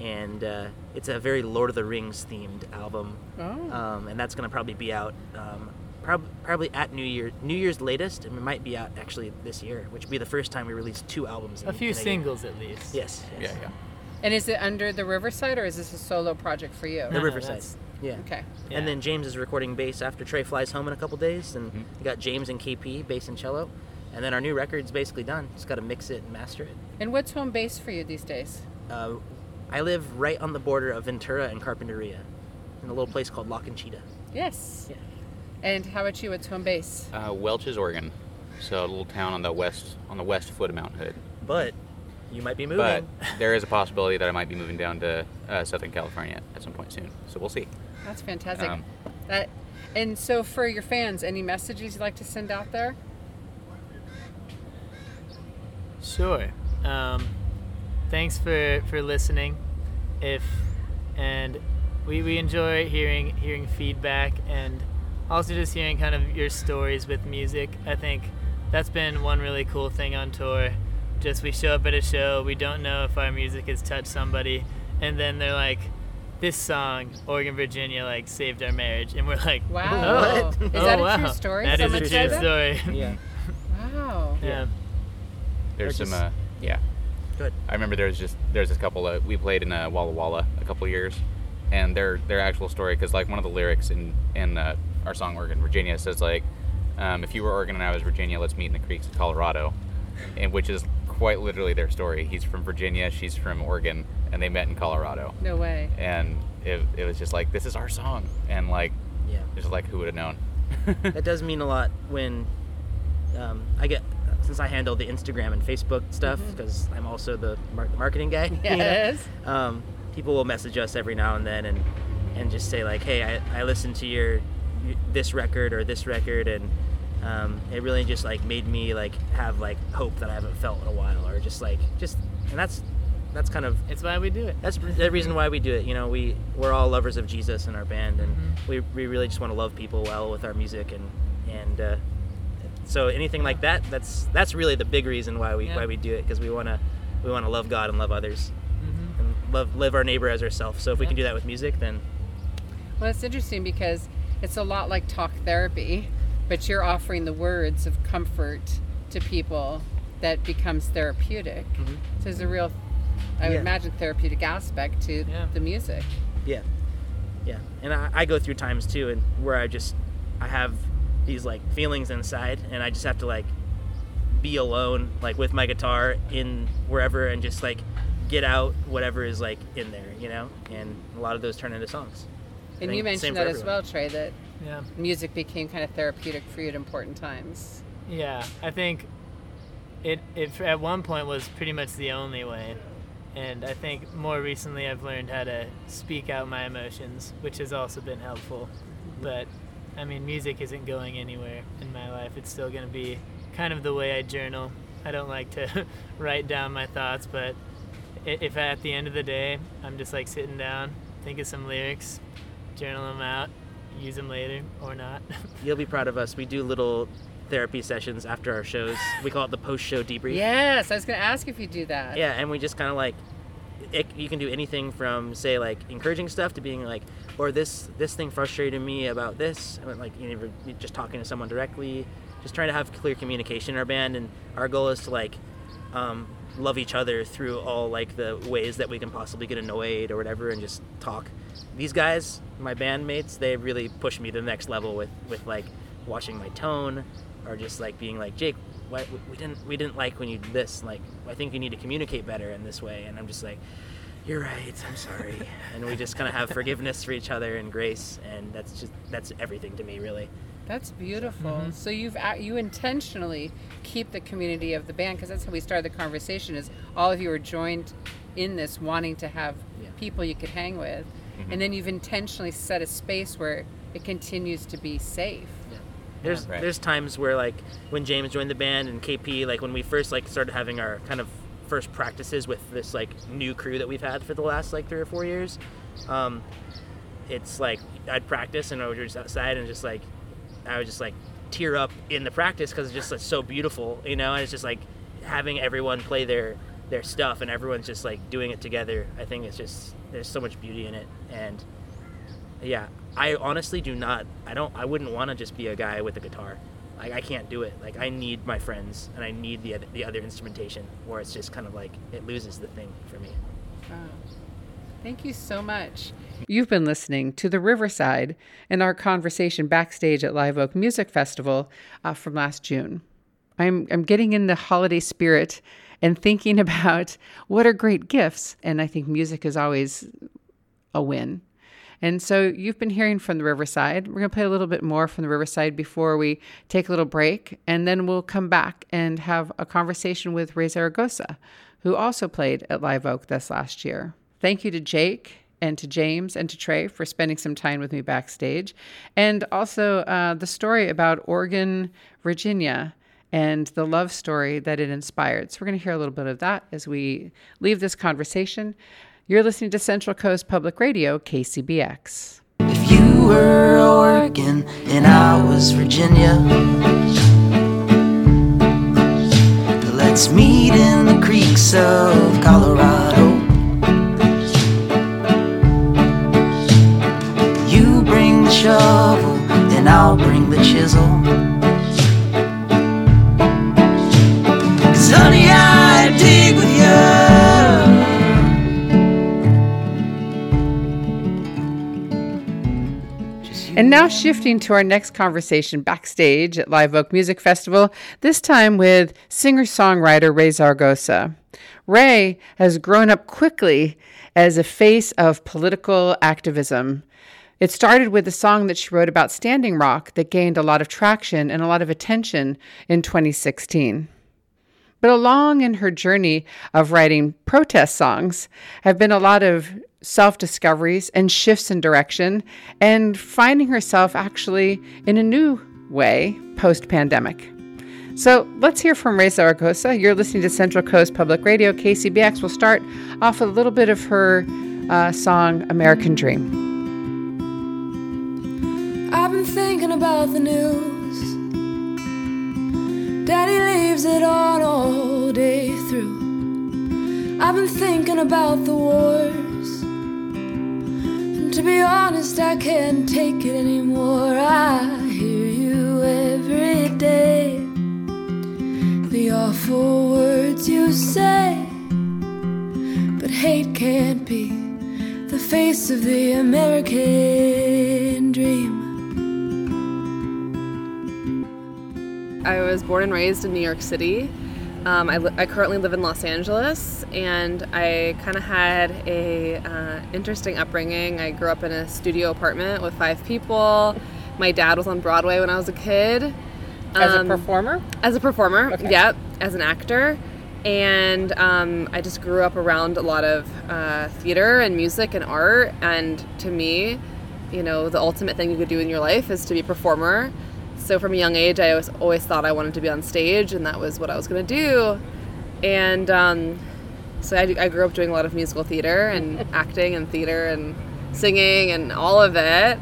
And uh, it's a very Lord of the Rings themed album Oh. um, and that's going to probably be out um, prob- probably at New Year, New Year's latest, and it might be out actually this year, which would be the first time we release two albums. In, A few in year. singles at least. Yes. yes. Yeah, yeah. And is it under the Riverside or is this a solo project for you? The No, no, Riverside. that's- Yeah. Okay. Yeah. And then James is recording bass after Trey flies home in a couple days, and Mhm. we got James and KP bass and cello, and then our new record's basically done. Just got to mix it and master it. And what's home base for you these days? Uh, I live right on the border of Ventura and Carpinteria, in a little place called La Conchita. Yes. Yeah. And how about you? What's home base? Uh, Welches, Oregon. So a little town on the west on the west foot of Mount Hood. But you might be moving. But there is a possibility that I might be moving down to uh, Southern California at some point soon. So we'll see. That's fantastic. Um, that, and so for your fans, any messages you'd like to send out there? Sure. Um, thanks for, for listening. If and we, we enjoy hearing hearing feedback and also just hearing kind of your stories with music. I think that's been one really cool thing on tour. Just we show up at a show, we don't know if our music has touched somebody, and then they're like, "This song, Oregon, Virginia, like saved our marriage," and we're like, Wow. What? Is "Oh, that a wow. true story? That is Someone a true story. yeah. Wow. yeah. There's Or some, uh, yeah. Good. I remember there was just there's this couple that we played in uh, Walla Walla a couple years, and their their actual story because like one of the lyrics in in uh, our song Oregon Virginia says like, um, if you were Oregon and I was Virginia, let's meet in the creeks of Colorado, and which is quite literally their story. He's from Virginia, she's from Oregon, and they met in Colorado, No way. and it, it was just like this is our song, and like Yeah. it's just like who would have known. that does mean a lot when um, I get since I handle the Instagram and Facebook stuff because I'm also the, mar- the marketing guy. you know, Yes. um, people will message us every now and then and and just say like, hey, I, I listened to your this record or this record and um, it really just like made me like have like hope that I haven't felt in a while or just like just and that's that's kind of It's why we do it. that's the reason why we do it. You know, we we're all lovers of Jesus in our band, and Mhm. we, we really just want to love people well with our music, and and uh, so anything like that, that's that's really the big reason why we Yeah. why we do it because we want to we want to love God and love others hmm and love live our neighbor as ourselves. So if we can do that with music, then Well, it's interesting because it's a lot like talk therapy, but you're offering the words of comfort to people that becomes therapeutic. Mhm. So there's a real, I would imagine, therapeutic aspect to Yeah. the music. yeah, yeah. And I, I go through times too, and where I just I have these like feelings inside, and I just have to like be alone, like with my guitar in wherever, and just like get out whatever is like in there, you know, and a lot of those turn into songs. I And you mentioned that as well, Trey, that Yeah. music became kind of therapeutic for you at important times. Yeah, I think it, it at one point was pretty much the only way. And I think more recently I've learned how to speak out my emotions, which has also been helpful. But I mean, music isn't going anywhere in my life. It's still going to be kind of the way I journal. I don't like to write down my thoughts, but i- if at the end of the day I'm just like sitting down, think of some lyrics, journal them out, use them later or not. You'll be proud of us. We do little therapy sessions after our shows. We call it the post-show debrief. Yes, I was going to ask if you do that. Yeah, and we just kind of like, it, you can do anything from say like encouraging stuff to being like, or this this thing frustrated me about this. Like you know, just talking to someone directly, just trying to have clear communication in our band. And our goal is to like um, love each other through all like the ways that we can possibly get annoyed or whatever, and just talk. These guys, my bandmates, they really push me to the next level with with like watching my tone or just like being like Jake, why, we didn't we didn't like when you did this. Like I think you need to communicate better in this way. And I'm just like, you're right. I'm sorry. and we just kind of have forgiveness for each other and grace, and that's just that's everything to me, really. That's beautiful. Mm-hmm. So you've you intentionally keep the community of the band because that's how we started the conversation. Is all of you are joined in this, wanting to have Yeah. people you could hang with, mm-hmm. and then you've intentionally set a space where it continues to be safe. There's Right. there's times where like when James joined the band and KP, like when we first like started having our kind of first practices with this like new crew that we've had for the last like three or four years, um, it's like I'd practice and I would just outside and just like I would just like tear up in the practice because it's just like, so beautiful, you know. And it's just like having everyone play their their stuff and everyone's just like doing it together. I think it's just there's so much beauty in it and yeah i honestly do not i don't i wouldn't want to just be a guy with a guitar like i can't do it like i need my friends and i need the other, the other instrumentation or it's just kind of like it loses the thing for me Wow. Thank you so much. You've been listening to The Riverside and our conversation backstage at Live Oak Music Festival uh, from last June. I'm, I'm getting in the holiday spirit and thinking about what are great gifts. And I think music is always a win. And so you've been hearing from the Riverside. We're going to play a little bit more from the Riverside before we take a little break. And then we'll come back and have a conversation with Raye Zaragoza, who also played at Live Oak this last year. Thank you to Jake and to James and to Trey for spending some time with me backstage. And also uh, the story about Oregon, Virginia and the love story that it inspired. So we're going to hear a little bit of that as we leave this conversation. You're listening to Central Coast Public Radio, KCBX. If you were Oregon and I was Virginia, let's meet in the creeks of Colorado. You bring the shovel and I'll bring the chisel. Cause honey, And now shifting to our next conversation backstage at Live Oak Music Festival, this time with singer-songwriter Raye Zaragoza. Raye has grown up quickly as a face of political activism. It started with a song that she wrote about Standing Rock that gained a lot of traction and a lot of attention in 2016. But along in her journey of writing protest songs have been a lot of self discoveries and shifts in direction, and finding herself actually in a new way post pandemic. So let's hear from Raye Zaragoza. You're listening to Central Coast Public Radio, KCBX. We'll start off with a little bit of her uh, song, American Dream. I've been thinking about the news. Daddy leaves it on all day through. I've been thinking about the wars. And to be honest, I can't take it anymore. I hear you every day. The awful words you say. But hate can't be the face of the American dream. I was born and raised in New York City. Um, I, li- I currently live in Los Angeles, and I kind of had a uh, interesting upbringing. I grew up in a studio apartment with five people. My dad was on Broadway when I was a kid. As a Um, performer? as a performer, Okay. yep, as an actor. And um, I just grew up around a lot of uh, theater and music and art. And to me, you know, the ultimate thing you could do in your life is to be a performer. So from a young age, I always, always thought I wanted to be on stage, and that was what I was going to do. And um, so I, I grew up doing a lot of musical theater and acting and theater and singing and all of it.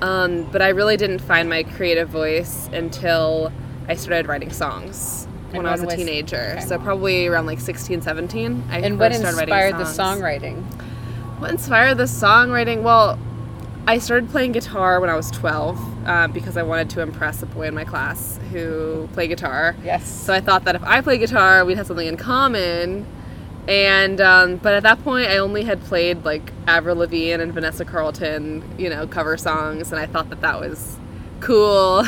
Um, but I really didn't find my creative voice until I started writing songs when I was a was- teenager. okay. So probably around like 16, 17. I And what inspired the songwriting? What inspired the songwriting? Well, I started playing guitar when I was 12 uh, because I wanted to impress a boy in my class who played guitar. Yes. So I thought that if I played guitar, we'd have something in common. And um, but at that point, I only had played like Avril Lavigne and Vanessa Carlton, you know, cover songs, and I thought that that was cool.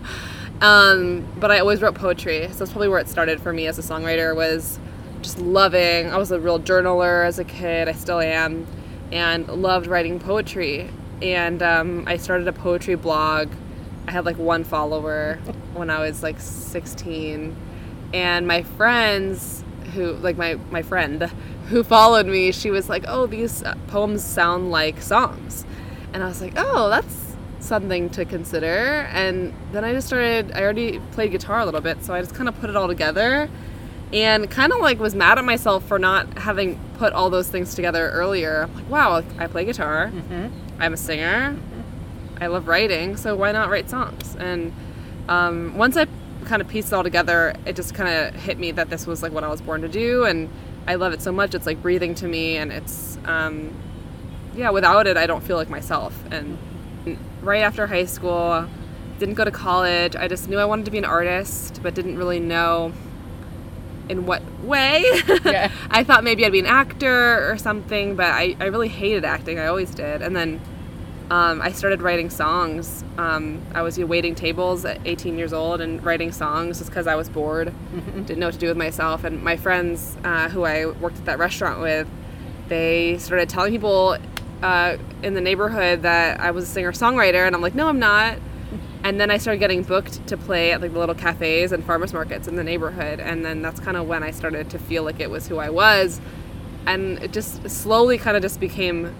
um, but I always wrote poetry, so that's probably where it started for me as a songwriter. Was just loving. I was a real journaler as a kid. I still am, and loved writing poetry. And um, I started a poetry blog. I had like one follower when I was like 16, and my friends who like my my friend who followed me, she was like, "Oh, these uh, poems sound like songs," and I was like, "Oh, that's something to consider." And then I just started. I already played guitar a little bit, so I just kind of put it all together and kind of like was mad at myself for not having put all those things together earlier. I'm like, wow, I play guitar. I'm a singer. I love writing, so why not write songs? And um, once I kind of pieced it all together, it just kind of hit me that this was like what I was born to do, and I love it so much. It's like breathing to me, and it's um, yeah. Without it, I don't feel like myself. And right after high school, didn't go to college. I just knew I wanted to be an artist, but didn't really know in what way. Yeah. I thought maybe I'd be an actor or something, but I, I really hated acting. I always did. And then um, I started writing songs. Um, I was you know, waiting tables at 18 years old and writing songs just because I was bored, didn't know what to do with myself. And my friends uh, who I worked at that restaurant with, they started telling people uh, in the neighborhood that I was a singer songwriter, and I'm like, no, I'm not. And then I started getting booked to play at like the little cafes and farmers markets in the neighborhood, and then that's kind of when I started to feel like it was who I was, and it just slowly kind of just became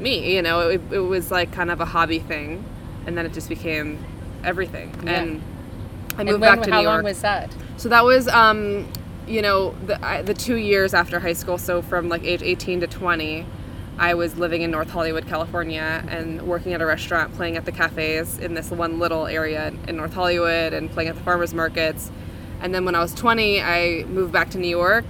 me. You know, it, it was like kind of a hobby thing, and then it just became everything. Yeah. And I And moved when, back to how New York. long was that? So that was, um, you know, the, I, the two years after high school. So from like age 18 to 20, I was living in North Hollywood, California, and working at a restaurant, playing at the cafes in this one little area in North Hollywood, and playing at the farmers markets. And then when I was 20, I moved back to New York.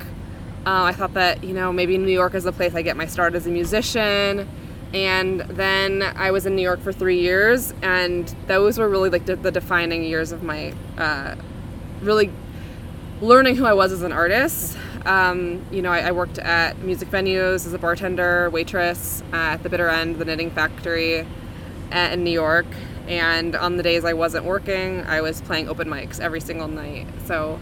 Uh, I thought that you know maybe New York is the place I get my start as a musician. And then I was in New York for three years, and those were really like the, defining years of my uh, really learning who I was as an artist. Um, you know, I, I worked at music venues as a bartender, waitress uh, at the Bitter End, the Knitting Factory uh, in New York. And on the days I wasn't working, I was playing open mics every single night. So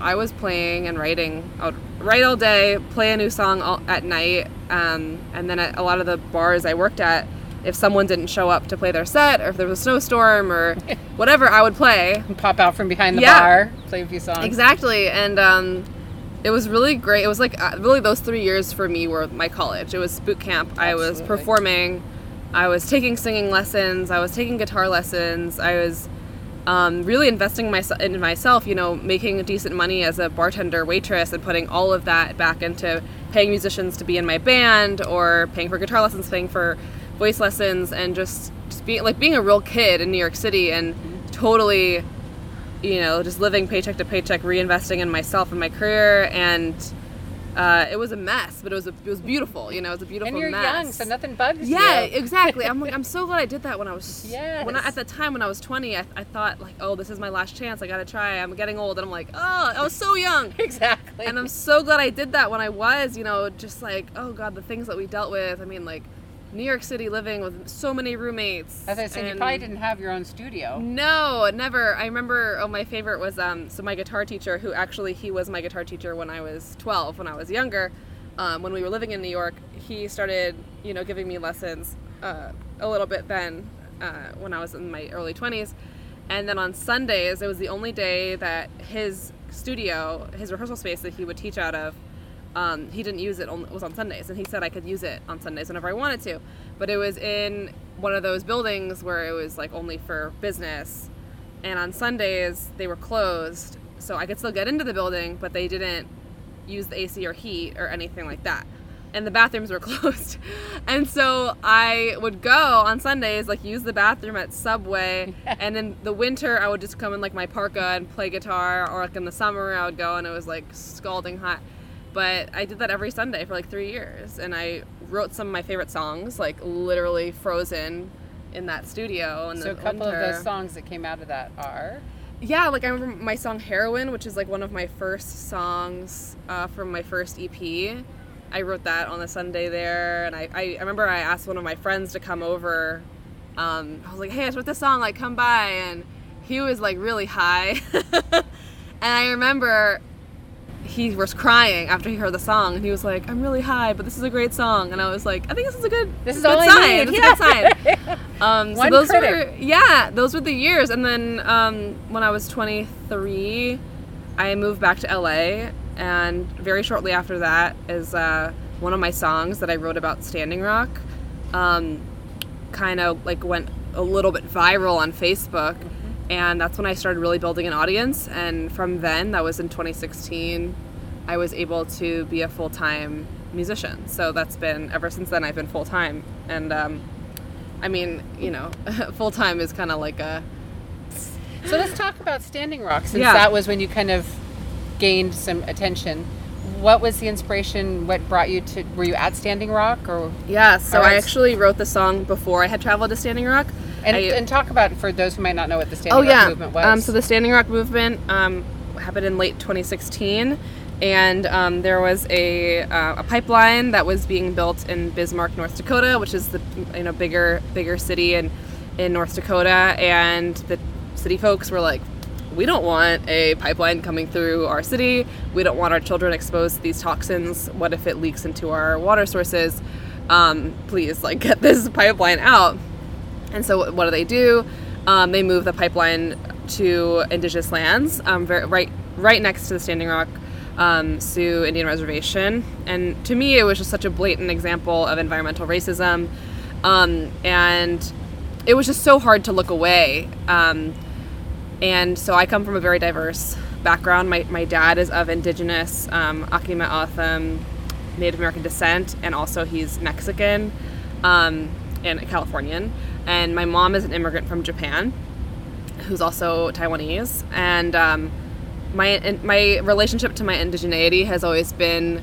I was playing and writing. I would write all day, play a new song all, at night, um, and then at a lot of the bars I worked at, if someone didn't show up to play their set, or if there was a snowstorm or whatever, I would play. And Pop out from behind the Yeah. bar, play a few songs. Exactly, and um, it was really great. It was like uh, really those three years for me were my college. It was boot camp. I was performing. I was taking singing lessons. I was taking guitar lessons. I was um, really investing my, in myself. You know, making decent money as a bartender, waitress, and putting all of that back into paying musicians to be in my band, or paying for guitar lessons, paying for voice lessons, and just, just being like being a real kid in New York City and totally you know, just living paycheck to paycheck, reinvesting in myself and my career, and uh, it was a mess, but it was a, it was beautiful. You know, it was a beautiful and you're mess. young, so nothing bugs Yeah, you. Yeah, exactly. I'm like, I'm so glad I did that when I was. Yes. When I, at the time when I was 20, I, I thought like, oh, this is my last chance. I gotta try. I'm getting old, and I'm like, oh, I was so young. Exactly. And I'm so glad I did that when I was, you know, just like, oh god, the things that we dealt with. I mean, like, New York City living with so many roommates. As I said, you probably didn't have your own studio. No, never. I remember. Oh, my favorite was um. So my guitar teacher, who actually he was my guitar teacher when I was 12, when I was younger, um, when we were living in New York, he started, you know, giving me lessons uh, a little bit then, uh, when I was in my early 20s, and then on Sundays, it was the only day that his studio, his rehearsal space that he would teach out of, um, he didn't use it on, it was on Sundays, and he said I could use it on Sundays whenever I wanted to. But it was in one of those buildings where it was like only for business, and on Sundays they were closed, so I could still get into the building, but they didn't use the AC or heat or anything like that. And the bathrooms were closed. And so I would go on Sundays, like use the bathroom at Subway. and in the winter, I would just come in like my parka and play guitar. Or like in the summer, I would go and it was like scalding hot. But I did that every Sunday for like three years. And I wrote some of my favorite songs, like literally frozen in that studio. In So a couple of those songs that came out of that are. Yeah, like I remember my song Heroin, which is like one of my first songs uh, from my first EP. I wrote that on a Sunday there, and I, I, I remember I asked one of my friends to come over. Um, I was like, hey, I just wrote this song, like, come by. And he was like really high. and I remember he was crying after he heard the song, and he was like, I'm really high, but this is a great song. And I was like, I think this is a good, This is good all sign. It's a good sign. Um, so those critic. were yeah, those were the years. And then um, when I was 23, I moved back to LA, and very shortly after that is uh, one of my songs that I wrote about Standing Rock. Um, kind of like went a little bit viral on Facebook, and that's when I started really building an audience. And from then, that was in 2016, I was able to be a full time musician. So that's been ever since then. I've been full time, and um, I mean, you know, full time is kind of like a So let's talk about Standing Rock, since Yeah. that was when you kind of gained some attention. What was the inspiration? What brought you to? Were you at Standing Rock, or yeah. So. I actually wrote the song before I had traveled to Standing Rock. And, I- and talk about for those who might not know what the Standing oh Rock yeah. movement was. Um, so the Standing Rock movement um, happened in late 2016, and um, there was a, uh, a pipeline that was being built in Bismarck, North Dakota, which is the you know bigger bigger city in in North Dakota, and the city folks were like. We don't want a pipeline coming through our city. We don't want our children exposed to these toxins. What if it leaks into our water sources? Um, please, like, get this pipeline out. And so, what do they do? Um, they move the pipeline to indigenous lands, um, ver right right next to the Standing Rock um, Sioux Indian Reservation. And to me, it was just such a blatant example of environmental racism, um, and it was just so hard to look away. Um, and so I come from a very diverse background. My, my dad is of indigenous um, Akimel O'odham Native American descent, and also he's Mexican um, and Californian. And my mom is an immigrant from Japan, who's also Taiwanese. And um, my my relationship to my indigeneity has always been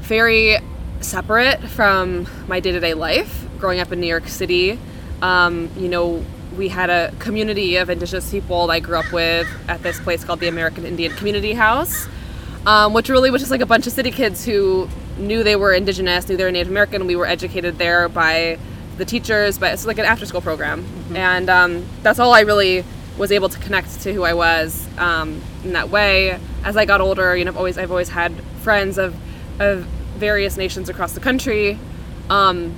very separate from my day to day life. Growing up in New York City, um, you know, we had a community of Indigenous people that I grew up with at this place called the American Indian Community House, um, which really was just like a bunch of city kids who knew they were Indigenous, knew they were Native American. We were educated there by the teachers, but it's like an after school program. And um, that's all I really was able to connect to who I was um, in that way. As I got older, you know, I've always I've always had friends of of various nations across the country, um,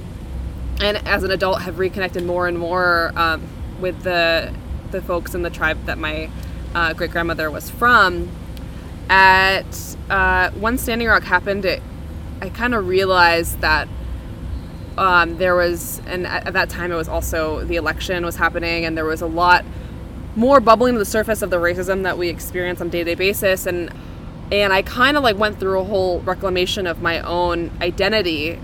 and as an adult, have reconnected more and more um, with the the folks in the tribe that my uh, great grandmother was from. At uh, one Standing Rock happened, it, I kind of realized that um, there was, and at, at that time it was also the election was happening, and there was a lot more bubbling to the surface of the racism that we experience on a day-to-day basis, and and I kind of like went through a whole reclamation of my own identity,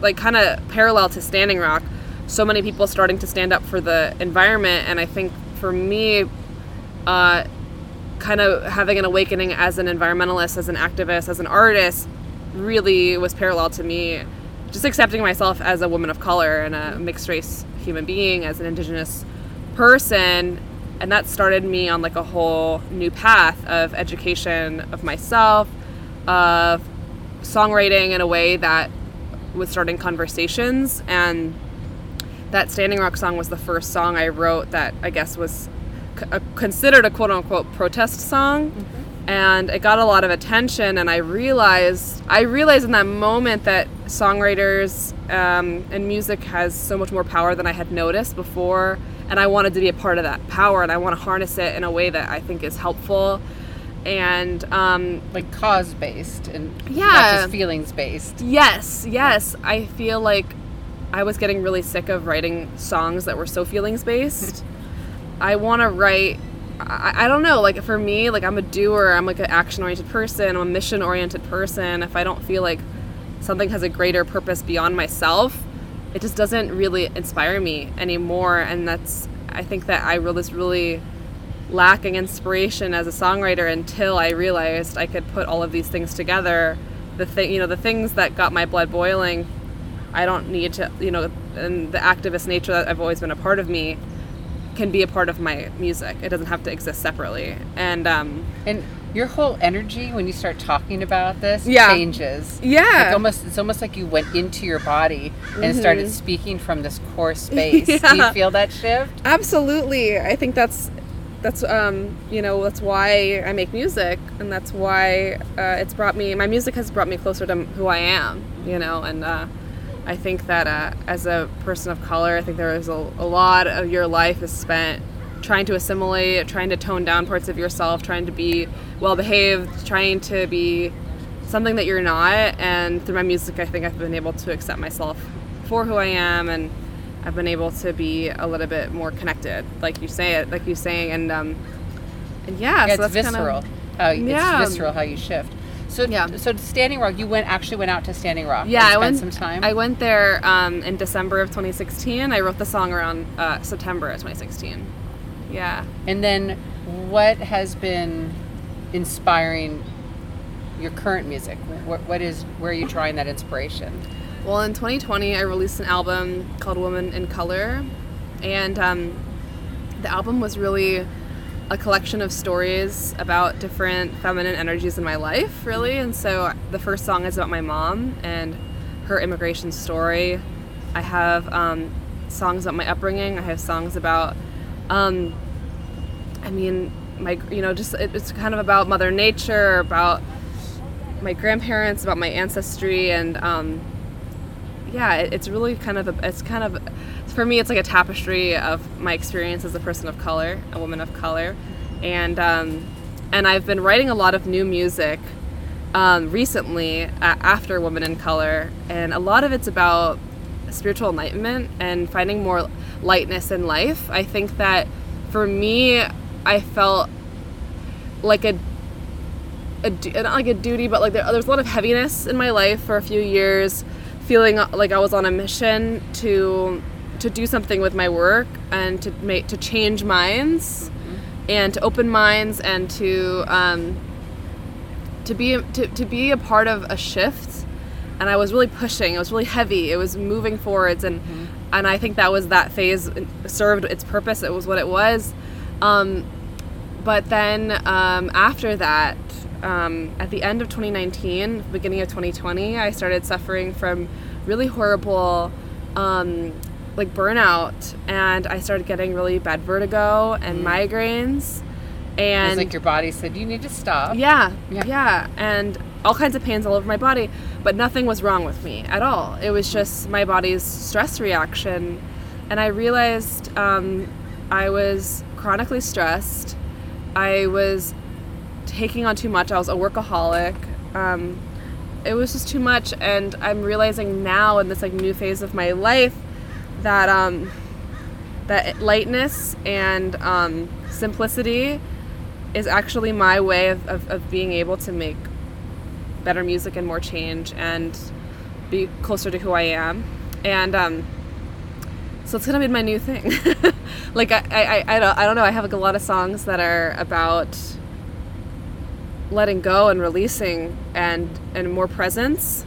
like kind of parallel to Standing Rock. So many people starting to stand up for the environment, and I think for me, uh, kind of having an awakening as an environmentalist, as an activist, as an artist, really was parallel to me just accepting myself as a woman of color and a mixed race human being, as an indigenous person. And that started me on like a whole new path of education of myself, of songwriting in a way that was starting conversations and that Standing Rock song was the first song I wrote that I guess was considered a quote unquote protest song. Mm-hmm. And it got a lot of attention, and I realized I realized in that moment that songwriters um, and music has so much more power than I had noticed before, and I wanted to be a part of that power, and I want to harness it in a way that I think is helpful. And um, Like cause based and not Yeah. just feelings based. Yes, yes. I feel like I was getting really sick of writing songs that were so feelings based. I want to write. I, I don't know. Like for me, like I'm a doer. I'm like an action oriented person. I'm a mission oriented person. If I don't feel like something has a greater purpose beyond myself, it just doesn't really inspire me anymore. And that's. I think that I was really lacking inspiration as a songwriter until I realized I could put all of these things together. The thing, you know, the things that got my blood boiling. I don't need to, you know, and the activist nature that I've always been a part of me can be a part of my music. It doesn't have to exist separately. And um, And your whole energy when you start talking about this Yeah. changes. Yeah. Like almost it's almost like you went into your body and started speaking from this core space. yeah. Do you Mm-hmm. Feel that shift? Absolutely. I think that's that's um, you know that's why I make music, and that's why uh, it's brought me. My music has brought me closer to who I am. You know, and uh, I think that uh, as a person of color, I think there is a, a lot of your life is spent trying to assimilate, trying to tone down parts of yourself, trying to be well behaved, trying to be something that you're not. And through my music, I think I've been able to accept myself for who I am and I've been able to be a little bit more connected, like you say it, like you saying, and um, and yeah, Yeah, so it's that's visceral. Kind how Yeah. it's visceral how you shift. So Yeah. so Standing Rock, you went actually went out to Standing Rock. yeah, I went some time. I went there um, in December of 2016. I wrote the song around uh, September of 2016. Yeah. and then what has been inspiring your current music? What, what is where are you drawing that inspiration? Well, in 2020, I released an album called Woman in Color, and um, the album was really a collection of stories about different feminine energies in my life, really. And so the first song is about my mom and her immigration story. I have um, songs about my upbringing. I have songs about, um, I mean, my you know, just it, it's kind of about Mother Nature, about my grandparents, about my ancestry, and um, yeah, it, it's really kind of a, it's kind of for me it's like a tapestry of my experience as a person of color, a woman of color, and um, and I've been writing a lot of new music um, recently uh, after Woman in Color, and a lot of it's about spiritual enlightenment and finding more lightness in life. I think that for me, I felt like a a, not like a duty, but like there, there was a lot of heaviness in my life for a few years, feeling like I was on a mission to to do something with my work and to make to change minds and to open minds and to um, to be to, to be a part of a shift. And I was really pushing. It was really heavy. It was moving forwards, and and I think that was that phase served its purpose. It was what it was. Um, but then um, after that, um, at the end of 2019, beginning of 2020, I started suffering from really horrible, um, like burnout, and I started getting really bad vertigo and migraines, and It's like your body said you need to stop. yeah, Yeah. yeah, and all kinds of pains all over my body, but nothing was wrong with me at all. It was just my body's stress reaction, and I realized um, I was chronically stressed. I was taking on too much. I was a workaholic. Um, it was just too much, and I'm realizing now in this like new phase of my life that um, that lightness and um, simplicity is actually my way of, of, of being able to make better music and more change and be closer to who I am. And um, so it's gonna be my new thing. like I, I, I, don't, I don't know. I have a lot of songs that are about letting go and releasing and and more presence.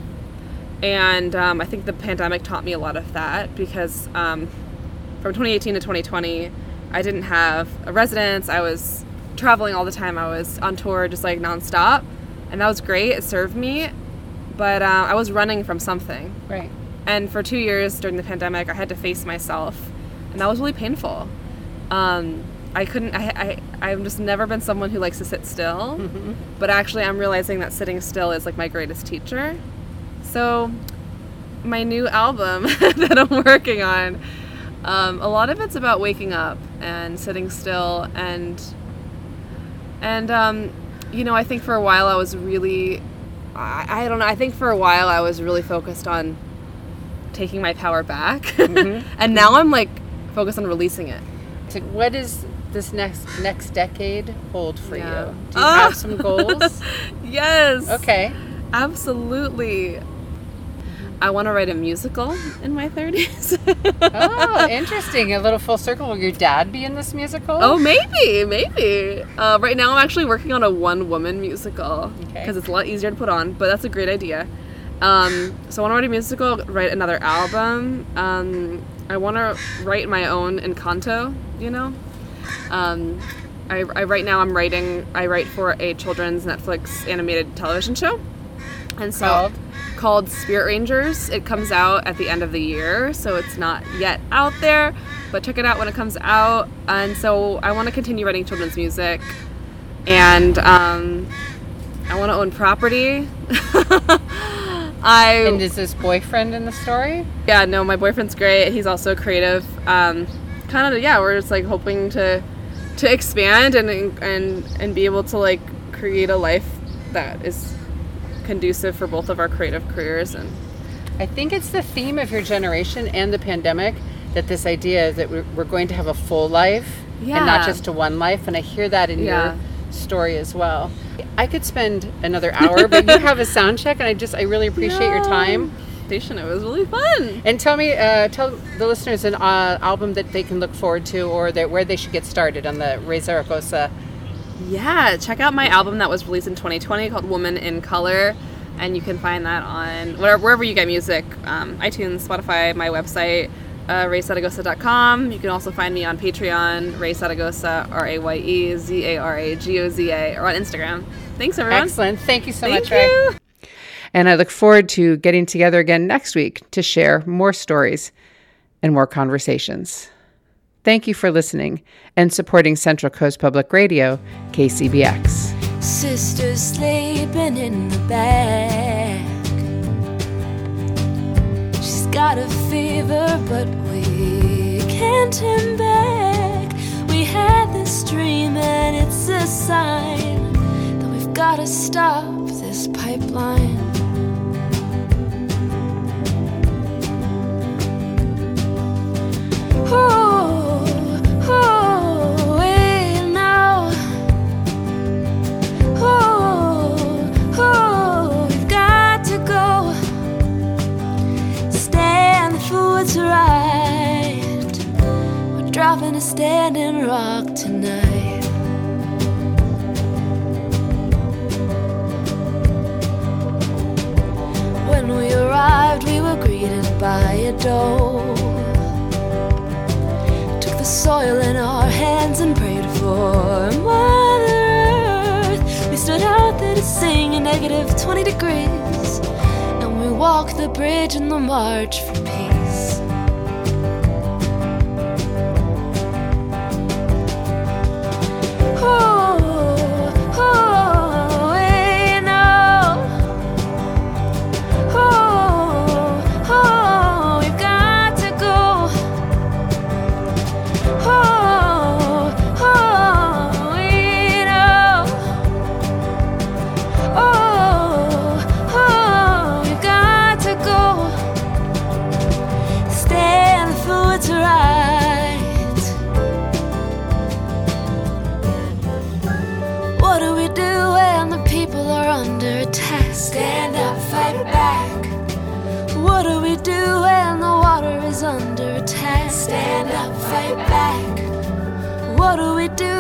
And um, I think the pandemic taught me a lot of that because um, from 2018 to 2020, I didn't have a residence. I was traveling all the time. I was on tour just like nonstop, and that was great. It served me, but uh, I was running from something. Right. And for two years during the pandemic, I had to face myself, and that was really painful. Um, I couldn't. I, I I've just never been someone who likes to sit still, but actually, I'm realizing that sitting still is like my greatest teacher. So, my new album that I'm working on, um, a lot of it's about waking up and sitting still and and um, you know, I think for a while I was really, I, I don't know. I think for a while I was really focused on taking my power back, and now I'm like focused on releasing it. So what does this next next decade hold for Yeah. you? Do you Ah! have some goals? Yes. okay. Absolutely. I want to write a musical in my 30s. Oh, interesting. A little full circle. Will your dad be in this musical? Oh, maybe, maybe. Uh, right now, I'm actually working on a one-woman musical Okay. because it's a lot easier to put on. But that's a great idea. Um, so I want to write a musical, write another album. Um, I want to write my own Encanto. You know, um, I, I right now I'm writing. I write for a children's Netflix animated television show, and so Called? called Spirit Rangers. It comes out at the end of the year, so it's not yet out there, but check it out when it comes out. And so I want to continue writing children's music, and um, I want to own property. I And is this boyfriend in the story? yeah, no, my boyfriend's great. He's also creative. Um, kind of, yeah, we're just like hoping to to expand and and and be able to like create a life that is conducive for both of our creative careers and I think it's the theme of your generation and the pandemic that this idea that we're, going to have a full life and not just a one life. And I hear that in Yeah. your story as well. I could spend another hour, but you have a sound check, and I just I really appreciate your time. Station, it was really fun. And tell me, uh, tell the listeners an uh, album that they can look forward to, or that where they should get started on the Raye Zaragoza. Yeah, check out my album that was released in 2020 called Woman in Color. And you can find that on wherever, wherever you get music um, iTunes, Spotify, my website, uh, rayezaragoza.com. You can also find me on Patreon, Raye Zaragoza, R A Y E Z A R A G O Z A, or on Instagram. Thanks, everyone. Excellent. Thank you so Thank much, Raye. And I look forward to getting together again next week to share more stories and more conversations. Thank you for listening and supporting Central Coast Public Radio, KCBX. Sisters sleeping in the back. Got a fever, but we can't turn back. We had this dream, and it's a sign that we've gotta stop this pipeline. Oh, degrees. And we walk the bridge in the march What do